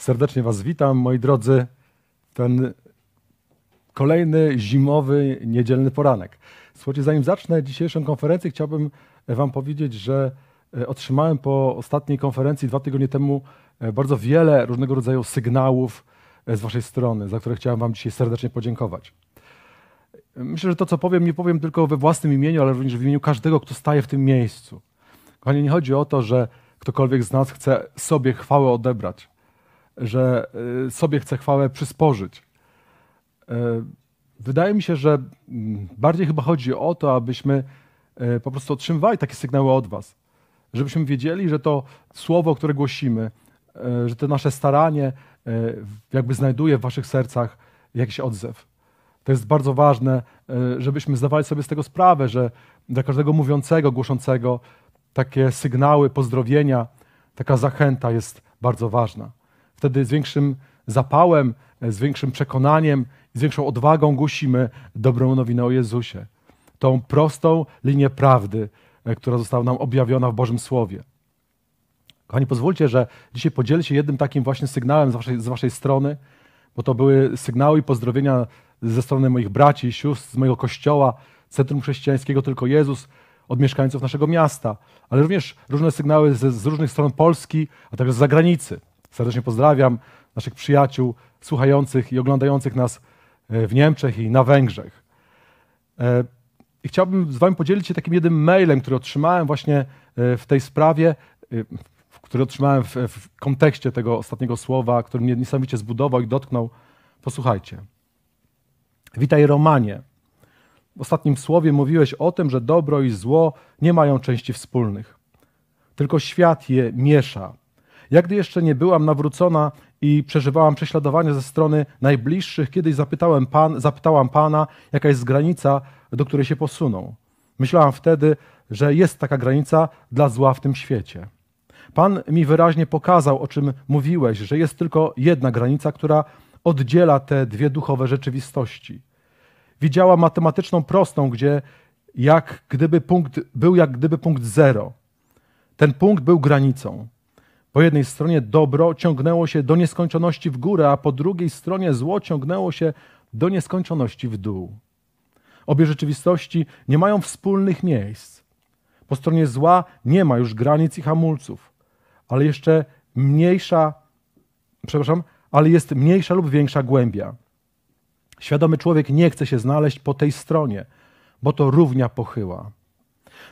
Serdecznie Was witam, moi drodzy. Ten kolejny zimowy, niedzielny poranek. Słuchajcie, zanim zacznę dzisiejszą konferencję, chciałbym Wam powiedzieć, że e, otrzymałem po ostatniej konferencji dwa tygodnie temu e, bardzo wiele różnego rodzaju sygnałów e, z Waszej strony, za które chciałem Wam dzisiaj serdecznie podziękować. Myślę, że to, co powiem, nie powiem tylko we własnym imieniu, ale również w imieniu każdego, kto staje w tym miejscu. Kochani, nie chodzi o to, że ktokolwiek z nas chce sobie chwałę odebrać, że y, sobie chce chwałę przysporzyć. Y, wydaje mi się, że mm, bardziej chyba chodzi o to, abyśmy y, po prostu otrzymywali takie sygnały od Was, żebyśmy wiedzieli, że to słowo, które głosimy, że to nasze staranie jakby znajduje w Waszych sercach jakiś odzew. To jest bardzo ważne, żebyśmy zdawali sobie z tego sprawę, że dla każdego mówiącego, głoszącego takie sygnały pozdrowienia, taka zachęta jest bardzo ważna. Wtedy z większym zapałem, z większym przekonaniem, z większą odwagą głosimy dobrą nowinę o Jezusie. Tą prostą linię prawdy, e, która została nam objawiona w Bożym Słowie. Kochani, pozwólcie, że dzisiaj podzielę się jednym takim właśnie sygnałem z waszej, z waszej strony, bo to były sygnały i pozdrowienia ze strony moich braci i sióstr, z mojego kościoła, Centrum Chrześcijańskiego Tylko Jezus, od mieszkańców naszego miasta, ale również różne sygnały z, z różnych stron Polski, a także z zagranicy. Serdecznie pozdrawiam naszych przyjaciół słuchających i oglądających nas e, w Niemczech i na Węgrzech. E, I chciałbym z Wami podzielić się takim jednym mailem, który otrzymałem właśnie e, w tej sprawie, który otrzymałem w, w kontekście tego ostatniego słowa, który mnie niesamowicie zbudował i dotknął. Posłuchajcie. Witaj Romanie. W ostatnim słowie mówiłeś o tym, że dobro i zło nie mają części wspólnych. Tylko świat je miesza. Jak gdy jeszcze nie byłam nawrócona i przeżywałam prześladowania ze strony najbliższych, kiedyś zapytałem pan, zapytałam Pana, jaka jest granica, do której się posuną. Myślałam wtedy, że jest taka granica dla zła w tym świecie. Pan mi wyraźnie pokazał, o czym mówiłeś, że jest tylko jedna granica, która oddziela te dwie duchowe rzeczywistości widziała matematyczną prostą, gdzie jak gdyby punkt, był jak gdyby punkt zero. Ten punkt był granicą. Po jednej stronie dobro ciągnęło się do nieskończoności w górę, a po drugiej stronie zło ciągnęło się do nieskończoności w dół. Obie rzeczywistości nie mają wspólnych miejsc. Po stronie zła nie ma już granic i hamulców, ale jeszcze mniejsza, przepraszam, ale jest mniejsza lub większa głębia. Świadomy człowiek nie chce się znaleźć po tej stronie, bo to równia pochyła.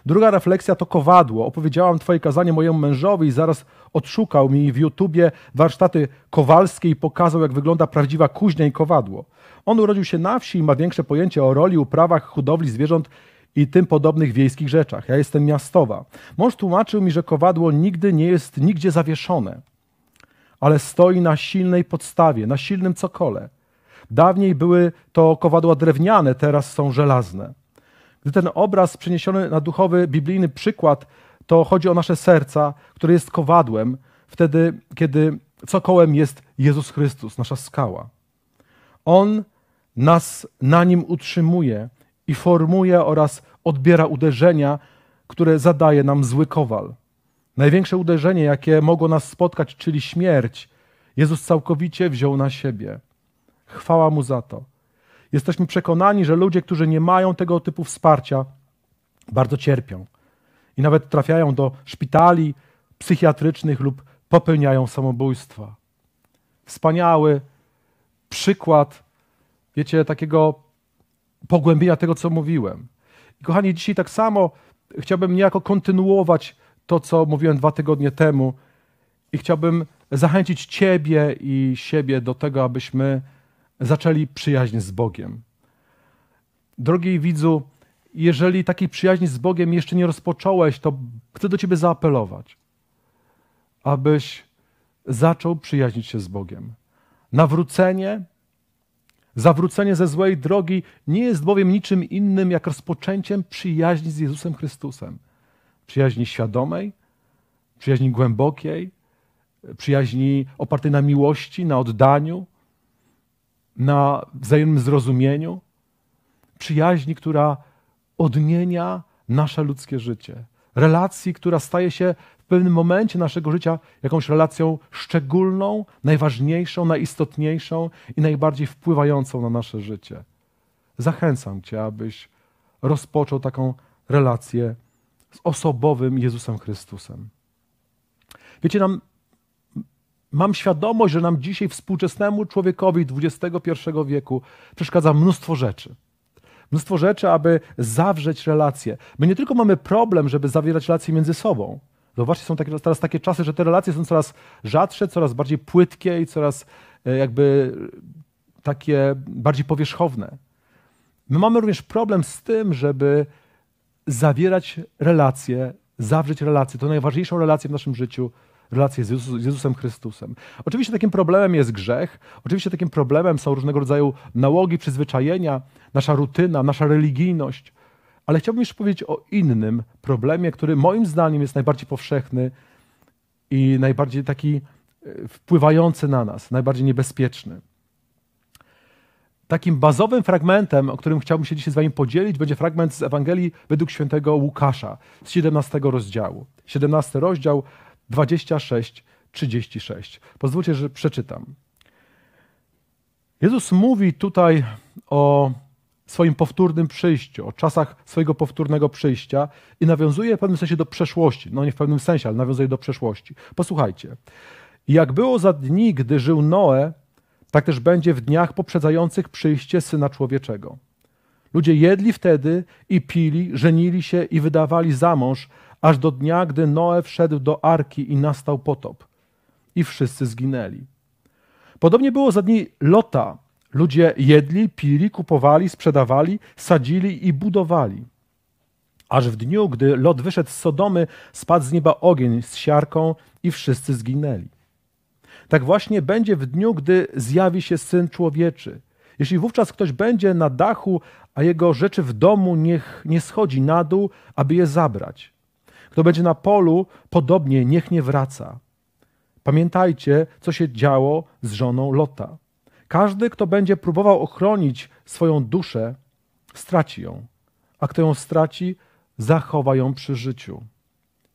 Druga refleksja to kowadło. Opowiedziałam Twoje kazanie mojemu mężowi i zaraz odszukał mi w YouTubie warsztaty kowalskie i pokazał, jak wygląda prawdziwa kuźnia i kowadło. On urodził się na wsi i ma większe pojęcie o roli, uprawach, hodowli zwierząt i tym podobnych wiejskich rzeczach. Ja jestem miastowa. Mąż tłumaczył mi, że kowadło nigdy nie jest nigdzie zawieszone, ale stoi na silnej podstawie, na silnym cokole. Dawniej były to kowadła drewniane, teraz są żelazne. Gdy ten obraz przeniesiony na duchowy, biblijny przykład, to chodzi o nasze serca, które jest kowadłem, wtedy, kiedy cokołem jest Jezus Chrystus, nasza skała. On nas na nim utrzymuje i formuje oraz odbiera uderzenia, które zadaje nam zły kowal. Największe uderzenie, jakie mogło nas spotkać, czyli śmierć, Jezus całkowicie wziął na siebie. Chwała Mu za to. Jesteśmy przekonani, że ludzie, którzy nie mają tego typu wsparcia, bardzo cierpią i nawet trafiają do szpitali psychiatrycznych lub popełniają samobójstwa. Wspaniały przykład, wiecie, takiego pogłębienia tego, co mówiłem. I kochani, dzisiaj tak samo chciałbym niejako kontynuować to, co mówiłem dwa tygodnie temu i chciałbym zachęcić Ciebie i siebie do tego, abyśmy zaczęli przyjaźń z Bogiem. Drogi widzu, jeżeli takiej przyjaźni z Bogiem jeszcze nie rozpocząłeś, to chcę do Ciebie zaapelować, abyś zaczął przyjaźnić się z Bogiem. Nawrócenie, zawrócenie ze złej drogi nie jest bowiem niczym innym jak rozpoczęciem przyjaźni z Jezusem Chrystusem. Przyjaźni świadomej, przyjaźni głębokiej, przyjaźni opartej na miłości, na oddaniu, na wzajemnym zrozumieniu, przyjaźni, która odmienia nasze ludzkie życie, relacji, która staje się pewnym momencie naszego życia jakąś relacją szczególną, najważniejszą, najistotniejszą i najbardziej wpływającą na nasze życie. Zachęcam Cię, abyś rozpoczął taką relację z osobowym Jezusem Chrystusem. Wiecie, nam, mam świadomość, że nam dzisiaj, współczesnemu człowiekowi XXI wieku, przeszkadza mnóstwo rzeczy. Mnóstwo rzeczy, aby zawrzeć relacje. My nie tylko mamy problem, żeby zawierać relacje między sobą. Zobaczcie, są takie, teraz takie czasy, że te relacje są coraz rzadsze, coraz bardziej płytkie i coraz e, jakby takie bardziej powierzchowne. My mamy również problem z tym, żeby zawierać relacje, zawrzeć relacje. To najważniejszą relację w naszym życiu, relację z, Jezus, z Jezusem Chrystusem. Oczywiście takim problemem jest grzech, oczywiście takim problemem są różnego rodzaju nałogi, przyzwyczajenia, nasza rutyna, nasza religijność, ale chciałbym jeszcze powiedzieć o innym problemie, który moim zdaniem jest najbardziej powszechny i najbardziej taki e, wpływający na nas, najbardziej niebezpieczny. Takim bazowym fragmentem, o którym chciałbym się dzisiaj z Wami podzielić, będzie fragment z Ewangelii według świętego Łukasza z 17 rozdziału. 17 rozdział 26-36. Pozwólcie, że przeczytam. Jezus mówi tutaj o swoim powtórnym przyjściu, o czasach swojego powtórnego przyjścia i nawiązuje w pewnym sensie do przeszłości. No nie w pewnym sensie, ale nawiązuje do przeszłości. Posłuchajcie. Jak było za dni, gdy żył Noe, tak też będzie w dniach poprzedzających przyjście Syna Człowieczego. Ludzie jedli wtedy i pili, żenili się i wydawali za mąż, aż do dnia, gdy Noe wszedł do arki i nastał potop. I wszyscy zginęli. Podobnie było za dni Lota. Ludzie jedli, pili, kupowali, sprzedawali, sadzili i budowali. Aż w dniu, gdy Lot wyszedł z Sodomy, spadł z nieba ogień z siarką i wszyscy zginęli. Tak właśnie będzie w dniu, gdy zjawi się Syn Człowieczy. Jeśli wówczas ktoś będzie na dachu, a jego rzeczy w domu niech nie schodzi na dół, aby je zabrać. Kto będzie na polu, podobnie niech nie wraca. Pamiętajcie, co się działo z żoną Lota. Każdy, kto będzie próbował ochronić swoją duszę, straci ją, a kto ją straci, zachowa ją przy życiu.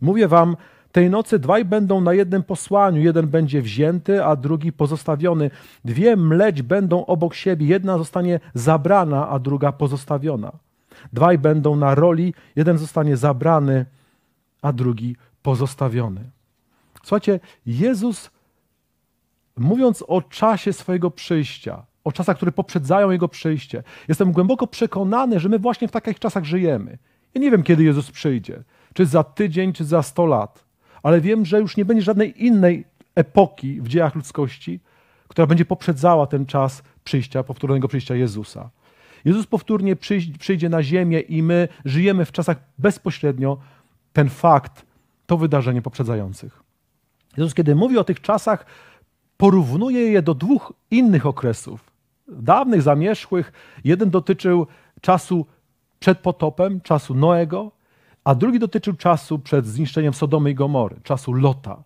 Mówię wam, tej nocy dwaj będą na jednym posłaniu, jeden będzie wzięty, a drugi pozostawiony. Dwie mleć będą obok siebie, jedna zostanie zabrana, a druga pozostawiona. Dwaj będą na roli, jeden zostanie zabrany, a drugi pozostawiony. Słuchajcie, Jezus, mówiąc o czasie swojego przyjścia, o czasach, które poprzedzają Jego przyjście, jestem głęboko przekonany, że my właśnie w takich czasach żyjemy. Ja nie wiem, kiedy Jezus przyjdzie. Czy za tydzień, czy za sto lat ale wiem, że już nie będzie żadnej innej epoki w dziejach ludzkości, która będzie poprzedzała ten czas przyjścia, powtórnego przyjścia Jezusa. Jezus powtórnie przyjdzie na ziemię i my żyjemy w czasach bezpośrednio ten fakt, to wydarzenie poprzedzających. Jezus, kiedy mówi o tych czasach, porównuje je do dwóch innych okresów. Dawnych, zamierzchłych. Jeden dotyczył czasu przed potopem, czasu Noego, a drugi dotyczył czasu przed zniszczeniem Sodomy i Gomory, czasu Lota.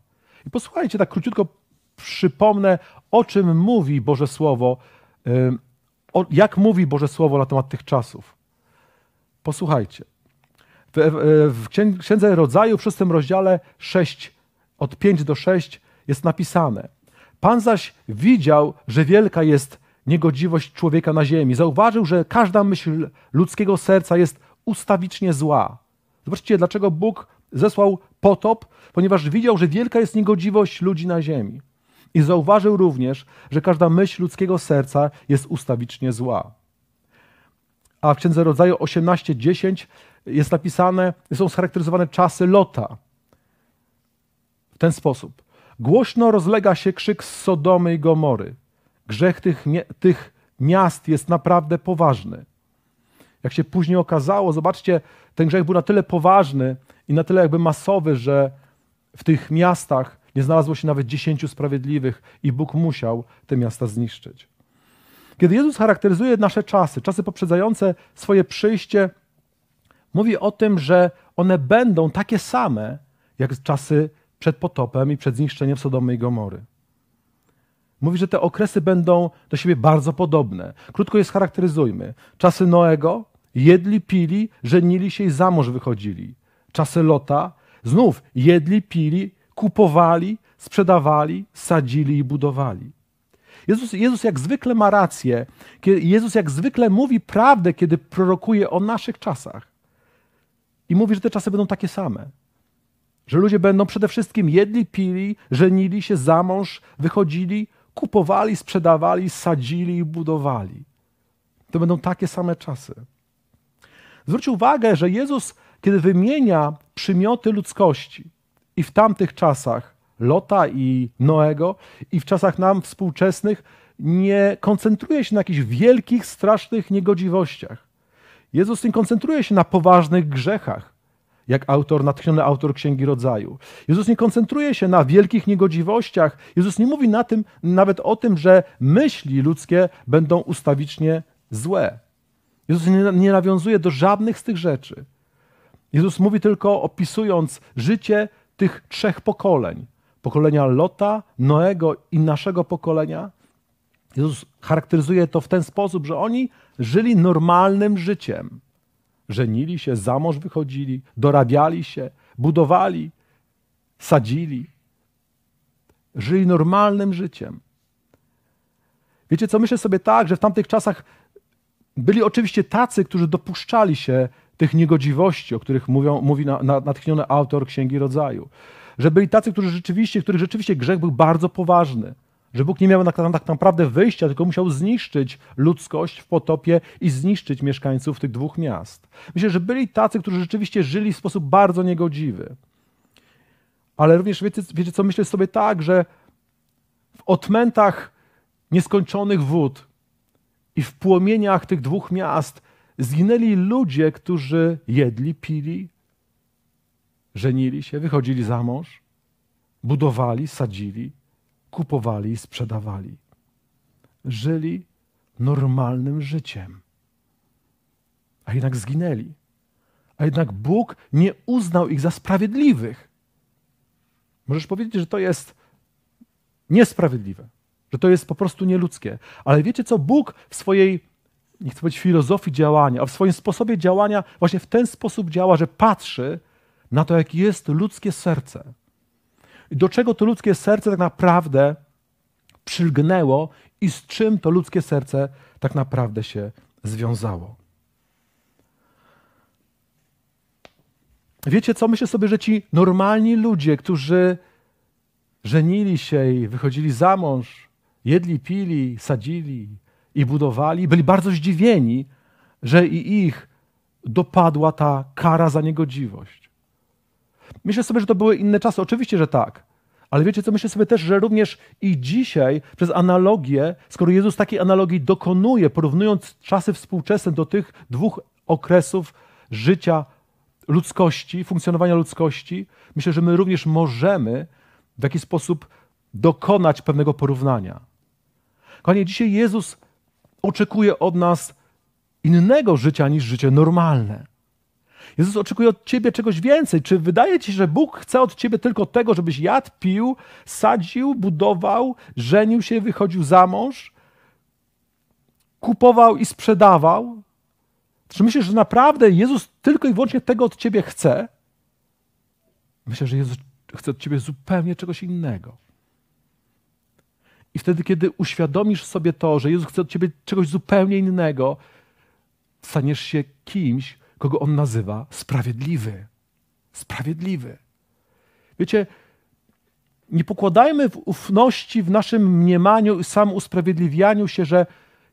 I posłuchajcie, tak króciutko przypomnę, o czym mówi Boże Słowo, jak mówi Boże Słowo na temat tych czasów. Posłuchajcie. W, w Księdze Rodzaju w szóstym rozdziale 6, od 5 do 6 jest napisane Pan zaś widział, że wielka jest niegodziwość człowieka na ziemi. Zauważył, że każda myśl ludzkiego serca jest ustawicznie zła. Zobaczcie, dlaczego Bóg zesłał potop, ponieważ widział, że wielka jest niegodziwość ludzi na ziemi. I zauważył również, że każda myśl ludzkiego serca jest ustawicznie zła. A w Księdze Rodzaju 18:10 jest napisane, są scharakteryzowane czasy Lota. W ten sposób. Głośno rozlega się krzyk z Sodomy i Gomory. Grzech tych, tych miast jest naprawdę poważny. Jak się później okazało, zobaczcie, ten grzech był na tyle poważny i na tyle jakby masowy, że w tych miastach nie znalazło się nawet dziesięciu sprawiedliwych i Bóg musiał te miasta zniszczyć. Kiedy Jezus charakteryzuje nasze czasy, czasy poprzedzające swoje przyjście, mówi o tym, że one będą takie same jak czasy przed potopem i przed zniszczeniem Sodomy i Gomory. Mówi, że te okresy będą do siebie bardzo podobne. Krótko je scharakteryzujmy. Czasy Noego jedli, pili, żenili się i za mąż wychodzili. Czasy Lota znów jedli, pili, kupowali, sprzedawali, sadzili i budowali. Jezus, Jezus jak zwykle ma rację. Jezus jak zwykle mówi prawdę, kiedy prorokuje o naszych czasach. I mówi, że te czasy będą takie same. Że ludzie będą przede wszystkim jedli, pili, żenili się za mąż, wychodzili, kupowali, sprzedawali, sadzili i budowali. To będą takie same czasy. Zwróć uwagę, że Jezus, kiedy wymienia przymioty ludzkości i w tamtych czasach Lota i Noego i w czasach nam współczesnych nie koncentruje się na jakichś wielkich, strasznych niegodziwościach. Jezus nie koncentruje się na poważnych grzechach, jak autor, natchniony autor Księgi Rodzaju. Jezus nie koncentruje się na wielkich niegodziwościach. Jezus nie mówi na tym, nawet o tym, że myśli ludzkie będą ustawicznie złe. Jezus nie, nie nawiązuje do żadnych z tych rzeczy. Jezus mówi tylko opisując życie tych trzech pokoleń pokolenia Lota, Noego i naszego pokolenia. Jezus charakteryzuje to w ten sposób, że oni żyli normalnym życiem. Żenili się, za mąż wychodzili, dorabiali się, budowali, sadzili. Żyli normalnym życiem. Wiecie co, myślę sobie tak, że w tamtych czasach byli oczywiście tacy, którzy dopuszczali się tych niegodziwości, o których mówią, mówi na, na, natchniony autor Księgi Rodzaju że byli tacy, którzy rzeczywiście, których rzeczywiście grzech był bardzo poważny. Że Bóg nie miał tak, naprawdę wyjścia, tylko musiał zniszczyć ludzkość w potopie i zniszczyć mieszkańców tych dwóch miast. Myślę, że byli tacy, którzy rzeczywiście żyli w sposób bardzo niegodziwy. Ale również wiecie, wiecie co, myślę sobie tak, że w odmętach nieskończonych wód i w płomieniach tych dwóch miast zginęli ludzie, którzy jedli, pili, żenili się, wychodzili za mąż, budowali, sadzili, kupowali i sprzedawali. Żyli normalnym życiem. A jednak zginęli. A jednak Bóg nie uznał ich za sprawiedliwych. Możesz powiedzieć, że to jest niesprawiedliwe, że to jest po prostu nieludzkie. Ale wiecie co? Bóg w swojej, nie chcę powiedzieć filozofii działania, a w swoim sposobie działania właśnie w ten sposób działa, że patrzy na to, jakie jest ludzkie serce. Do czego to ludzkie serce tak naprawdę przylgnęło i z czym to ludzkie serce tak naprawdę się związało. Wiecie co? Myślę sobie, że ci normalni ludzie, którzy żenili się i wychodzili za mąż, jedli, pili, sadzili i budowali, byli bardzo zdziwieni, że i ich dopadła ta kara za niegodziwość. Myślę sobie, że to były inne czasy. Oczywiście, że tak. Ale wiecie co, myślę sobie też, że również i dzisiaj przez analogię, skoro Jezus takiej analogii dokonuje, porównując czasy współczesne do tych dwóch okresów życia ludzkości, funkcjonowania ludzkości, myślę, że my również możemy w jakiś sposób dokonać pewnego porównania. Kochani, dzisiaj Jezus oczekuje od nas innego życia niż życie normalne. Jezus oczekuje od ciebie czegoś więcej. Czy wydaje ci się, że Bóg chce od ciebie tylko tego, żebyś jadł, pił, sadził, budował, żenił się, wychodził za mąż, kupował i sprzedawał? Czy myślisz, że naprawdę Jezus tylko i wyłącznie tego od ciebie chce? Myślę, że Jezus chce od ciebie zupełnie czegoś innego. I wtedy, kiedy uświadomisz sobie to, że Jezus chce od ciebie czegoś zupełnie innego, staniesz się kimś, kogo on nazywa sprawiedliwy. Sprawiedliwy. Wiecie, nie pokładajmy w ufności w naszym mniemaniu i sam usprawiedliwianiu się, że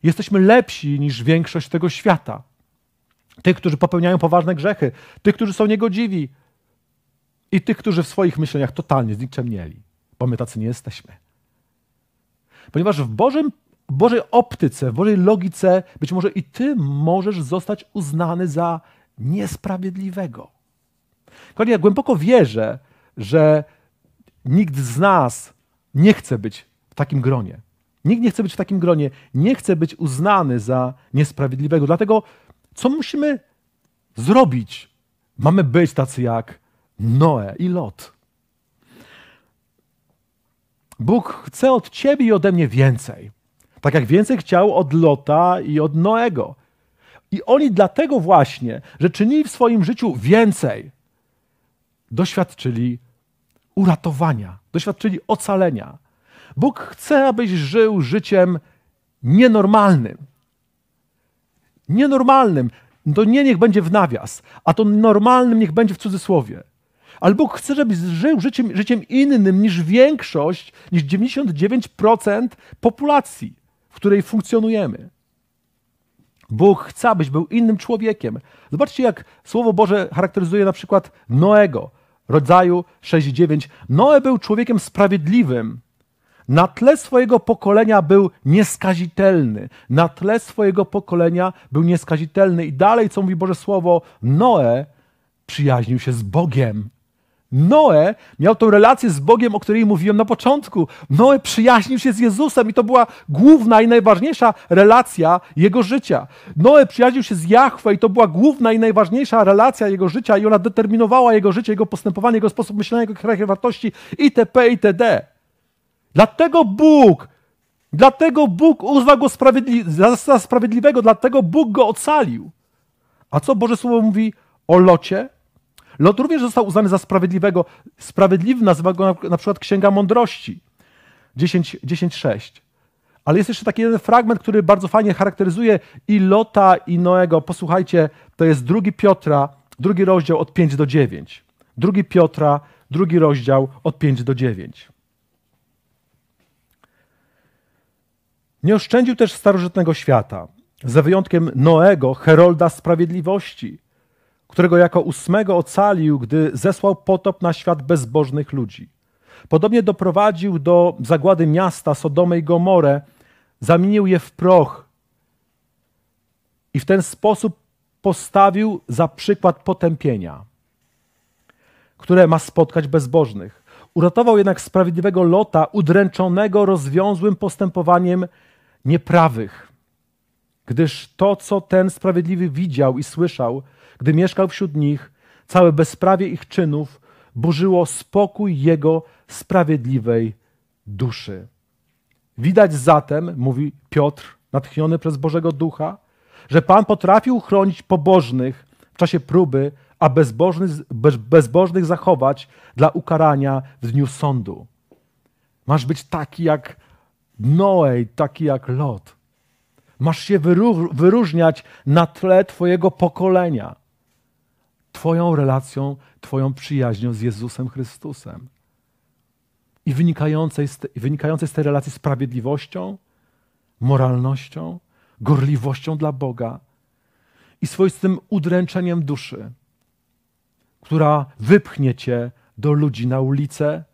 jesteśmy lepsi niż większość tego świata. Tych, którzy popełniają poważne grzechy, tych, którzy są niegodziwi i tych, którzy w swoich myśleniach totalnie znikczemnieli, bo my tacy nie jesteśmy. Ponieważ w Bożym Bożej optyce, w Bożej logice, być może i ty możesz zostać uznany za niesprawiedliwego. Kochani, ja głęboko wierzę, że nikt z nas nie chce być w takim gronie. Nikt nie chce być w takim gronie, nie chce być uznany za niesprawiedliwego. Dlatego, co musimy zrobić? Mamy być tacy jak Noe i Lot. Bóg chce od ciebie i ode mnie więcej. Tak jak więcej chciał od Lota i od Noego. I oni dlatego właśnie, że czynili w swoim życiu więcej, doświadczyli uratowania, doświadczyli ocalenia. Bóg chce, abyś żył życiem nienormalnym. Nienormalnym. To nie niech będzie w nawias, a to normalnym niech będzie w cudzysłowie. Ale Bóg chce, żebyś żył życiem, życiem innym niż większość, niż 99% populacji, w której funkcjonujemy. Bóg chce, abyś był innym człowiekiem. Zobaczcie, jak Słowo Boże charakteryzuje na przykład Noego, rodzaju 6,9. Noe był człowiekiem sprawiedliwym. Na tle swojego pokolenia był nieskazitelny. Na tle swojego pokolenia był nieskazitelny. I dalej, co mówi Boże Słowo, Noe przyjaźnił się z Bogiem. Noe miał tą relację z Bogiem, o której mówiłem na początku. Noe przyjaźnił się z Jezusem i to była główna i najważniejsza relacja jego życia. Noe przyjaźnił się z Jahwe i to była główna i najważniejsza relacja jego życia i ona determinowała jego życie, jego postępowanie, jego sposób myślenia, jego charakter wartości itp. itd. Dlatego Bóg, dlatego Bóg uznał go sprawiedli za sprawiedliwego, dlatego Bóg go ocalił. A co Boże Słowo mówi o Locie? Lot również został uznany za sprawiedliwego. Sprawiedliwy nazywa go na, na przykład Księga Mądrości 10.6. 10, Ale jest jeszcze taki jeden fragment, który bardzo fajnie charakteryzuje i Lota, i Noego. Posłuchajcie, to jest drugi Piotra, drugi rozdział od 5 do 9. Drugi Piotra, drugi rozdział od 5 do 9. Nie oszczędził też starożytnego świata, za wyjątkiem Noego, Herolda Sprawiedliwości, którego jako ósmego ocalił, gdy zesłał potop na świat bezbożnych ludzi. Podobnie doprowadził do zagłady miasta Sodomę i Gomorę, zamienił je w proch i w ten sposób postawił za przykład potępienia, które ma spotkać bezbożnych. Uratował jednak sprawiedliwego Lota, udręczonego rozwiązłym postępowaniem nieprawych, gdyż to, co ten sprawiedliwy widział i słyszał, gdy mieszkał wśród nich, całe bezprawie ich czynów burzyło spokój jego sprawiedliwej duszy. Widać zatem, mówi Piotr, natchniony przez Bożego Ducha, że Pan potrafił chronić pobożnych w czasie próby, a bezbożnych, bezbożnych zachować dla ukarania w dniu sądu. Masz być taki jak Noe, taki jak Lot. Masz się wyróżniać na tle Twojego pokolenia. Twoją relacją, Twoją przyjaźnią z Jezusem Chrystusem. I wynikającej z, te, wynikającej z tej relacji sprawiedliwością, moralnością, gorliwością dla Boga i swoistym udręczeniem duszy, która wypchnie Cię do ludzi na ulicę,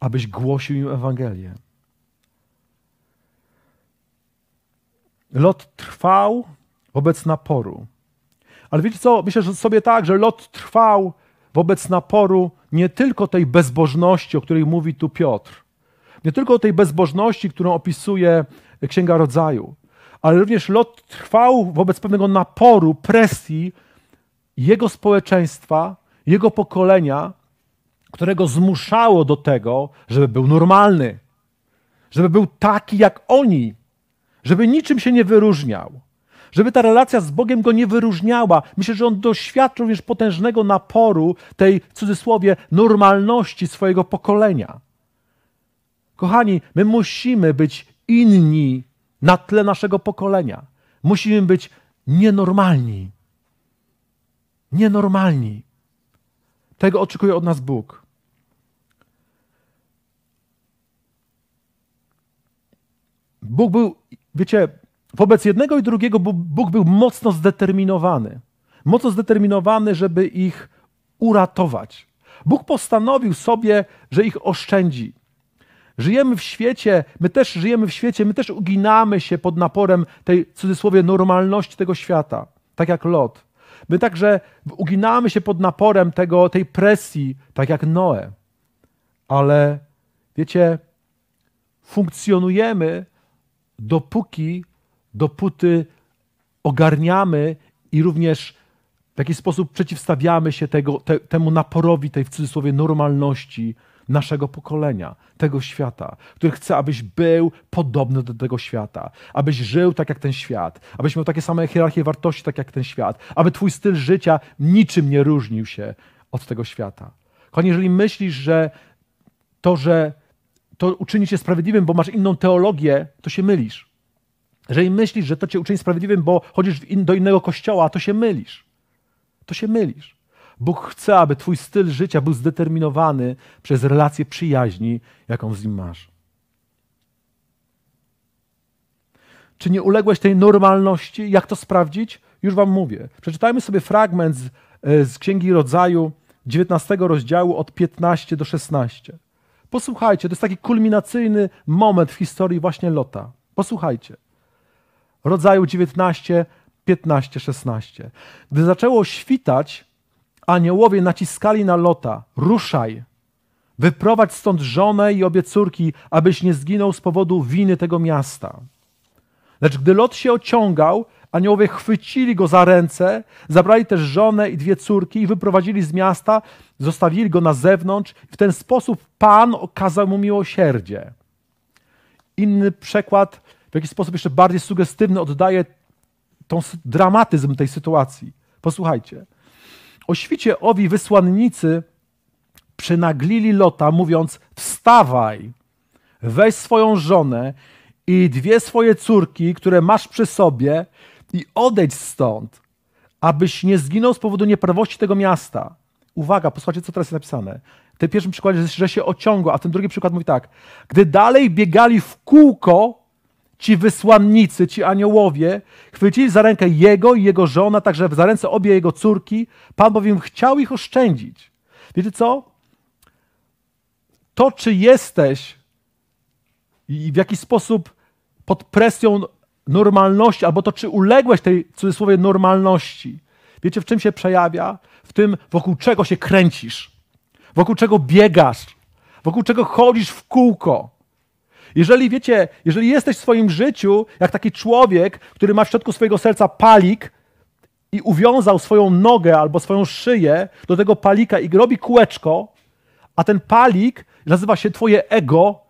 abyś głosił im Ewangelię. Lot trwał wobec naporu. Ale wiecie co? Myślę że sobie tak, że Lot trwał wobec naporu nie tylko tej bezbożności, o której mówi tu Piotr, nie tylko tej bezbożności, którą opisuje Księga Rodzaju, ale również Lot trwał wobec pewnego naporu, presji jego społeczeństwa, jego pokolenia, którego zmuszało do tego, żeby był normalny, żeby był taki jak oni, żeby niczym się nie wyróżniał, żeby ta relacja z Bogiem go nie wyróżniała. Myślę, że on doświadczył również potężnego naporu tej, w cudzysłowie, normalności swojego pokolenia. Kochani, my musimy być inni na tle naszego pokolenia. Musimy być nienormalni. Nienormalni. Tego oczekuje od nas Bóg. Bóg był, wiecie, wobec jednego i drugiego Bóg był mocno zdeterminowany. Mocno zdeterminowany, żeby ich uratować. Bóg postanowił sobie, że ich oszczędzi. Żyjemy w świecie, my też żyjemy w świecie, my też uginamy się pod naporem tej, w cudzysłowie, normalności tego świata, tak jak Lot. My także uginamy się pod naporem tego, tej presji, tak jak Noe. Ale wiecie, funkcjonujemy dopóki, dopóty ogarniamy i również w jakiś sposób przeciwstawiamy się tego, te, temu naporowi tej w cudzysłowie normalności naszego pokolenia, tego świata, który chce, abyś był podobny do tego świata, abyś żył tak jak ten świat, abyś miał takie same hierarchie wartości tak jak ten świat, aby twój styl życia niczym nie różnił się od tego świata. Kochani, jeżeli myślisz, że to, że to uczyni cię sprawiedliwym, bo masz inną teologię, to się mylisz. Jeżeli myślisz, że to cię uczyni sprawiedliwym, bo chodzisz do innego kościoła, to się mylisz. To się mylisz. Bóg chce, aby twój styl życia był zdeterminowany przez relację przyjaźni, jaką z nim masz. Czy nie uległeś tej normalności? Jak to sprawdzić? Już wam mówię. Przeczytajmy sobie fragment z, e, z Księgi Rodzaju 19 rozdziału od 15 do 16. Posłuchajcie, to jest taki kulminacyjny moment w historii właśnie Lota. Posłuchajcie. Rodzaju 19, 15, 16. Gdy zaczęło świtać, aniołowie naciskali na Lota: Ruszaj, wyprowadź stąd żonę i obie córki, abyś nie zginął z powodu winy tego miasta. Lecz gdy Lot się ociągał, aniołowie chwycili go za ręce, zabrali też żonę i dwie córki i wyprowadzili z miasta, zostawili go na zewnątrz. W ten sposób Pan okazał mu miłosierdzie. Inny przekład, w jakiś sposób jeszcze bardziej sugestywny, oddaje tą dramatyzm tej sytuacji. Posłuchajcie. O świcie owi wysłannicy przynaglili Lota, mówiąc: Wstawaj, weź swoją żonę i dwie swoje córki, które masz przy sobie, i odejdź stąd, abyś nie zginął z powodu nieprawości tego miasta. Uwaga, posłuchajcie, co teraz jest napisane. W tym pierwszym przykładzie, że się ociągło, a ten drugi przykład mówi tak. Gdy dalej biegali w kółko, ci wysłannicy, ci aniołowie, chwycili za rękę jego i jego żona, także za ręce obie jego córki. Pan bowiem chciał ich oszczędzić. Wiecie co? To, czy jesteś i w jaki sposób pod presją normalności, albo to, czy uległeś tej, w cudzysłowie, normalności. Wiecie, w czym się przejawia? W tym, wokół czego się kręcisz, wokół czego biegasz, wokół czego chodzisz w kółko. Jeżeli wiecie, jeżeli jesteś w swoim życiu jak taki człowiek, który ma w środku swojego serca palik i uwiązał swoją nogę albo swoją szyję do tego palika i robi kółeczko, a ten palik nazywa się twoje ego,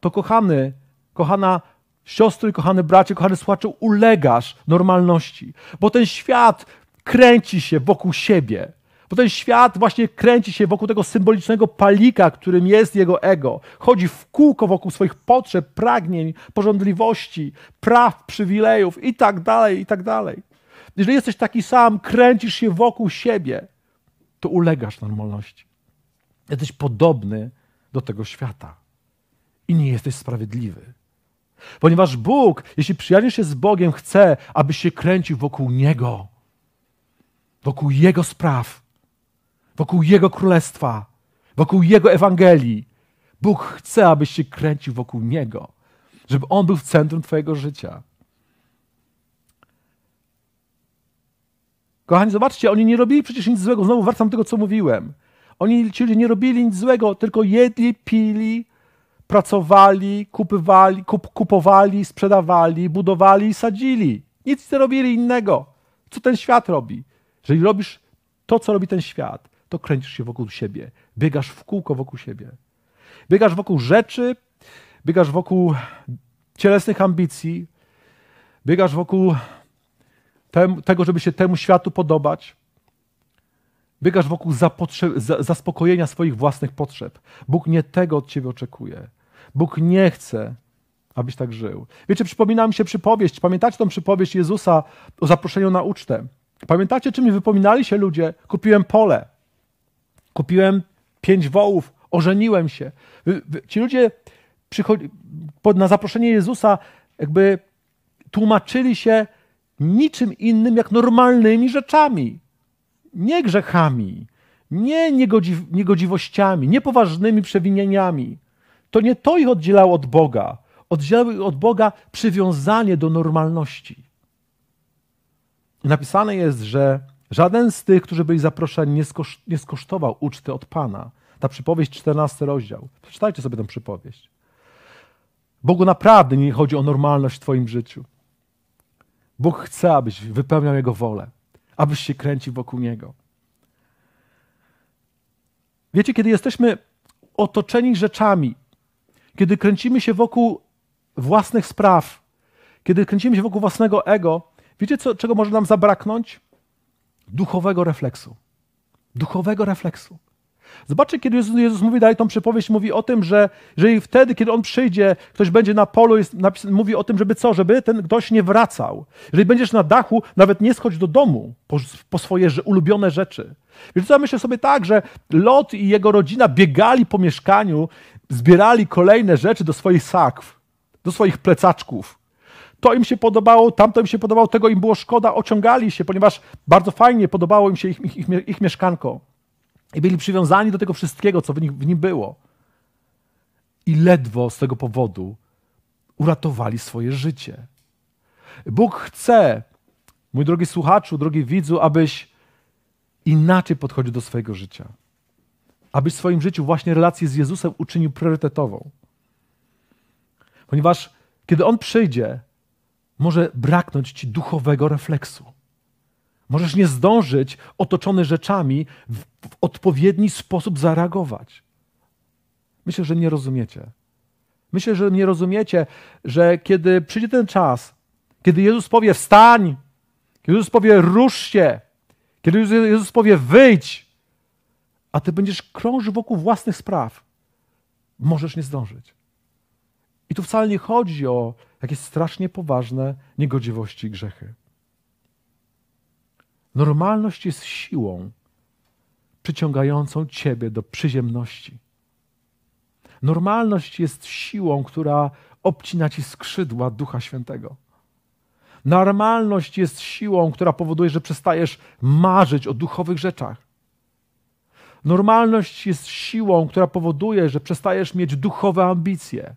to kochany, kochana siostry, kochany bracie, kochany słuchaczu, ulegasz normalności, bo ten świat kręci się wokół siebie. Bo ten świat właśnie kręci się wokół tego symbolicznego palika, którym jest jego ego. Chodzi w kółko wokół swoich potrzeb, pragnień, porządliwości, praw, przywilejów i tak dalej, i tak dalej. Jeżeli jesteś taki sam, kręcisz się wokół siebie, to ulegasz normalności. Jesteś podobny do tego świata i nie jesteś sprawiedliwy. Ponieważ Bóg, jeśli przyjaźnisz się z Bogiem, chce, abyś się kręcił wokół Niego, wokół Jego spraw, wokół Jego królestwa, wokół Jego Ewangelii. Bóg chce, abyś się kręcił wokół Niego, żeby On był w centrum Twojego życia. Kochani, zobaczcie, oni nie robili przecież nic złego. Znowu wracam do tego, co mówiłem. Oni, ci nie robili nic złego, tylko jedli, pili, pracowali, kupywali, kup, kupowali, sprzedawali, budowali i sadzili. Nic nie robili innego. Co ten świat robi? Jeżeli robisz to, co robi ten świat, to kręcisz się wokół siebie. Biegasz w kółko wokół siebie. Biegasz wokół rzeczy, biegasz wokół cielesnych ambicji, biegasz wokół tem, tego, żeby się temu światu podobać. Biegasz wokół zaspokojenia swoich własnych potrzeb. Bóg nie tego od ciebie oczekuje. Bóg nie chce, abyś tak żył. Wiecie, przypomina mi się przypowieść. Pamiętacie tą przypowieść Jezusa o zaproszeniu na ucztę? Pamiętacie, czym mi wypominali się ludzie? Kupiłem pole, kupiłem pięć wołów, ożeniłem się. Ci ludzie na zaproszenie Jezusa jakby tłumaczyli się niczym innym jak normalnymi rzeczami. Nie grzechami, nie niegodziwościami, niepoważnymi przewinieniami to nie to ich oddzielało od Boga. Oddzielało ich od Boga przywiązanie do normalności. Napisane jest, że żaden z tych, którzy byli zaproszeni, nie, skosz, nie skosztował uczty od Pana. Ta przypowieść, 14 rozdział. Przeczytajcie sobie tę przypowieść. Bogu naprawdę nie chodzi o normalność w Twoim życiu. Bóg chce, abyś wypełniał Jego wolę, abyś się kręcił wokół Niego. Wiecie, kiedy jesteśmy otoczeni rzeczami, kiedy kręcimy się wokół własnych spraw, kiedy kręcimy się wokół własnego ego, wiecie, co, czego może nam zabraknąć? Duchowego refleksu. Duchowego refleksu. Zobaczcie, kiedy Jezus, Jezus mówi dalej tą przypowieść, mówi o tym, że jeżeli wtedy, kiedy On przyjdzie, ktoś będzie na polu, jest mówi o tym, żeby co? Żeby ten ktoś nie wracał. Jeżeli będziesz na dachu, nawet nie schodź do domu po, po swoje ulubione rzeczy. Więc ja myślę sobie tak, że Lot i jego rodzina biegali po mieszkaniu, zbierali kolejne rzeczy do swoich sakw, do swoich plecaczków. To im się podobało, tamto im się podobało, tego im było szkoda, ociągali się, ponieważ bardzo fajnie podobało im się ich, ich, ich, ich mieszkanko. I byli przywiązani do tego wszystkiego, co w, w nim było. I ledwo z tego powodu uratowali swoje życie. Bóg chce, mój drogi słuchaczu, drogi widzu, abyś inaczej podchodził do swojego życia. Abyś w swoim życiu właśnie relację z Jezusem uczynił priorytetową. Ponieważ kiedy On przyjdzie, może braknąć ci duchowego refleksu. Możesz nie zdążyć, otoczony rzeczami, w, w odpowiedni sposób zareagować. Myślę, że nie rozumiecie. Myślę, że nie rozumiecie, że kiedy przyjdzie ten czas, kiedy Jezus powie wstań, kiedy Jezus powie rusz się, kiedy Jezus powie wyjdź, a ty będziesz krążył wokół własnych spraw, możesz nie zdążyć. I tu wcale nie chodzi o jakieś strasznie poważne niegodziwości i grzechy. Normalność jest siłą przyciągającą ciebie do przyziemności. Normalność jest siłą, która obcina ci skrzydła Ducha Świętego. Normalność jest siłą, która powoduje, że przestajesz marzyć o duchowych rzeczach. Normalność jest siłą, która powoduje, że przestajesz mieć duchowe ambicje.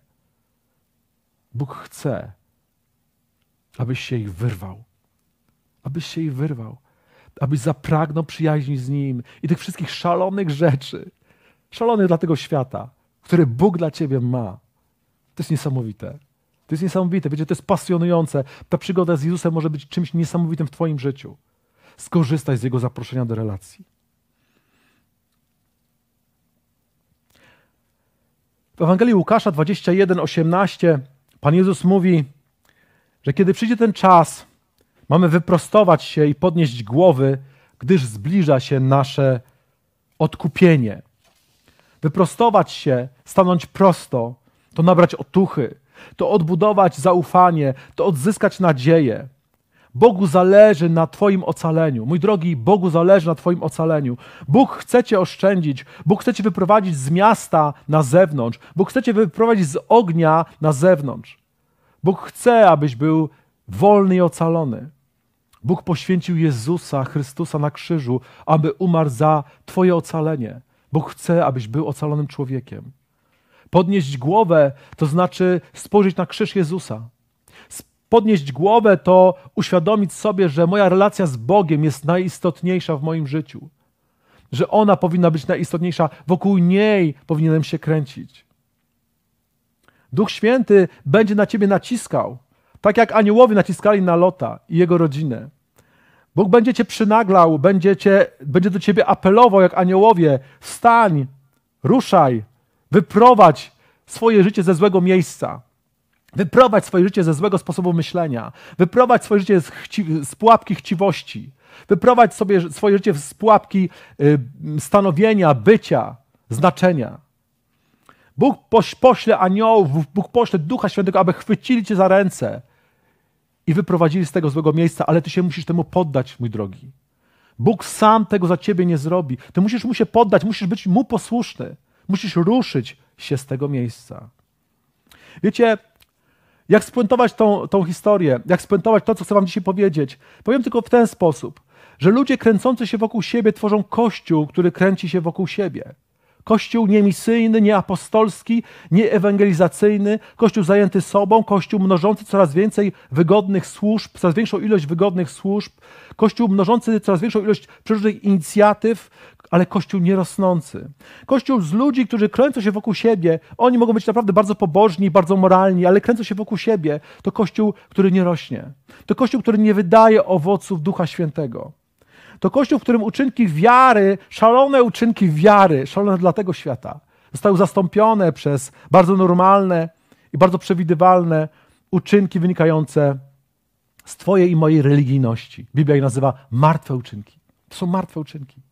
Bóg chce, abyś się ich wyrwał. Abyś się ich wyrwał abyś zapragnął przyjaźni z Nim i tych wszystkich szalonych rzeczy, szalonych dla tego świata, które Bóg dla ciebie ma. To jest niesamowite. To jest niesamowite. Wiecie, to jest pasjonujące. Ta przygoda z Jezusem może być czymś niesamowitym w Twoim życiu. Skorzystaj z Jego zaproszenia do relacji. W Ewangelii Łukasza 21, 18 Pan Jezus mówi, że kiedy przyjdzie ten czas, Mamy wyprostować się i podnieść głowy, gdyż zbliża się nasze odkupienie. Wyprostować się, stanąć prosto, to nabrać otuchy, to odbudować zaufanie, to odzyskać nadzieję. Bogu zależy na Twoim ocaleniu. Mój drogi, Bogu zależy na Twoim ocaleniu. Bóg chce Cię oszczędzić. Bóg chce Cię wyprowadzić z miasta na zewnątrz. Bóg chce Cię wyprowadzić z ognia na zewnątrz. Bóg chce, abyś był wolny i ocalony. Bóg poświęcił Jezusa, Chrystusa na krzyżu, aby umarł za Twoje ocalenie. Bóg chce, abyś był ocalonym człowiekiem. Podnieść głowę to znaczy spojrzeć na krzyż Jezusa. Podnieść głowę to uświadomić sobie, że moja relacja z Bogiem jest najistotniejsza w moim życiu. Że ona powinna być najistotniejsza, wokół niej powinienem się kręcić. Duch Święty będzie na ciebie naciskał, tak jak aniołowie naciskali na Lota i jego rodzinę. Bóg będzie cię przynaglał, będzie, cię, będzie do ciebie apelował jak aniołowie. Wstań, ruszaj, wyprowadź swoje życie ze złego miejsca. Wyprowadź swoje życie ze złego sposobu myślenia. Wyprowadź swoje życie z, chci, z pułapki chciwości. Wyprowadź sobie swoje życie z pułapki y, stanowienia, bycia, znaczenia. Bóg pośle aniołów, Bóg pośle Ducha Świętego, aby chwycili cię za ręce i wyprowadzili z tego złego miejsca, ale ty się musisz temu poddać, mój drogi. Bóg sam tego za ciebie nie zrobi. Ty musisz mu się poddać, musisz być mu posłuszny. Musisz ruszyć się z tego miejsca. Wiecie, jak spuentować tą, tą historię, jak spuentować to, co chcę wam dzisiaj powiedzieć? Powiem tylko w ten sposób, że ludzie kręcący się wokół siebie tworzą kościół, który kręci się wokół siebie. Kościół niemisyjny, nieapostolski, nieewangelizacyjny, kościół zajęty sobą, kościół mnożący coraz więcej wygodnych służb, coraz większą ilość wygodnych służb, kościół mnożący coraz większą ilość przeróżnych inicjatyw, ale kościół nierosnący. Kościół z ludzi, którzy kręcą się wokół siebie, oni mogą być naprawdę bardzo pobożni, bardzo moralni, ale kręcą się wokół siebie, to kościół, który nie rośnie. To kościół, który nie wydaje owoców Ducha Świętego. To kościół, w którym uczynki wiary, szalone uczynki wiary, szalone dla tego świata, zostały zastąpione przez bardzo normalne i bardzo przewidywalne uczynki wynikające z Twojej i mojej religijności. Biblia je nazywa martwe uczynki. To są martwe uczynki.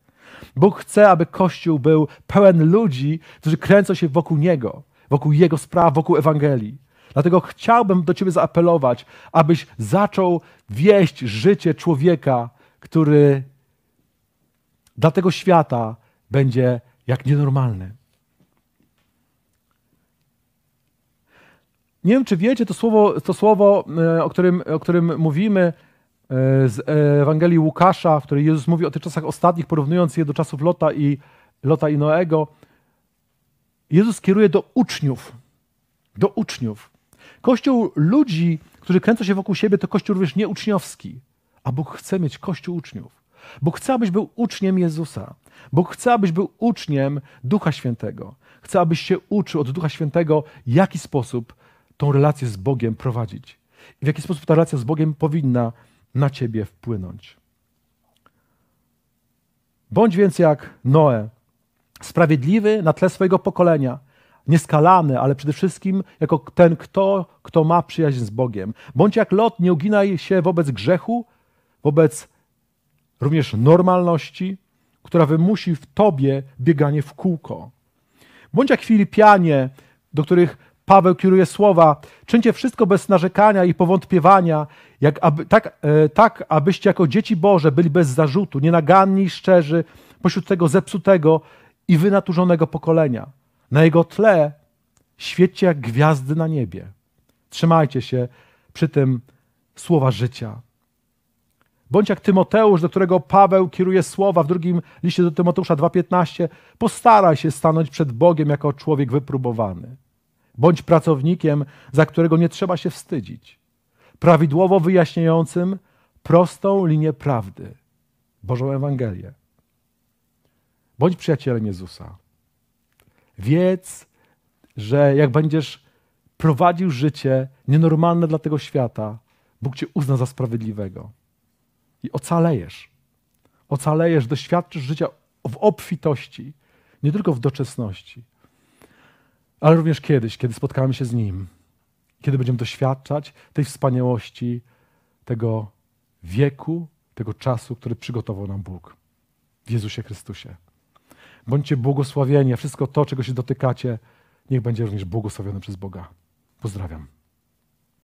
Bóg chce, aby Kościół był pełen ludzi, którzy kręcą się wokół Niego, wokół Jego spraw, wokół Ewangelii. Dlatego chciałbym do Ciebie zaapelować, abyś zaczął wieść życie człowieka, który dla tego świata będzie jak nienormalny. Nie wiem, czy wiecie, to słowo, to słowo e, o, którym, o którym mówimy z Ewangelii Łukasza, w której Jezus mówi o tych czasach ostatnich, porównując je do czasów Lota i, Lota i Noego. Jezus kieruje do uczniów. Do uczniów. Kościół ludzi, którzy kręcą się wokół siebie, to kościół również nieuczniowski. A Bóg chce mieć kościół uczniów. Bóg chce, abyś był uczniem Jezusa. Bóg chce, abyś był uczniem Ducha Świętego. Chce, abyś się uczył od Ducha Świętego, w jaki sposób tą relację z Bogiem prowadzić. I w jaki sposób ta relacja z Bogiem powinna na ciebie wpłynąć. Bądź więc jak Noe, sprawiedliwy na tle swojego pokolenia, nieskalany, ale przede wszystkim jako ten, kto, kto ma przyjaźń z Bogiem. Bądź jak Lot, nie uginaj się wobec grzechu, wobec również normalności, która wymusi w tobie bieganie w kółko. Bądź jak Filipianie, do których Paweł kieruje słowa: czyńcie wszystko bez narzekania i powątpiewania, jak aby, tak, e, tak, abyście jako dzieci Boże byli bez zarzutu, nienaganni i szczerzy pośród tego zepsutego i wynaturzonego pokolenia. Na jego tle świećcie jak gwiazdy na niebie. Trzymajcie się przy tym słowa życia. Bądź jak Tymoteusz, do którego Paweł kieruje słowa w drugim liście do Tymoteusza 2,15. Postaraj się stanąć przed Bogiem jako człowiek wypróbowany. Bądź pracownikiem, za którego nie trzeba się wstydzić. Prawidłowo wyjaśniającym prostą linię prawdy, Bożą Ewangelię. Bądź przyjacielem Jezusa. Wiedz, że jak będziesz prowadził życie nienormalne dla tego świata, Bóg cię uzna za sprawiedliwego. I ocalejesz. Ocalejesz, doświadczysz życia w obfitości, nie tylko w doczesności ale również kiedyś, kiedy spotkamy się z Nim, kiedy będziemy doświadczać tej wspaniałości, tego wieku, tego czasu, który przygotował nam Bóg w Jezusie Chrystusie. Bądźcie błogosławieni, a wszystko to, czego się dotykacie, niech będzie również błogosławione przez Boga. Pozdrawiam.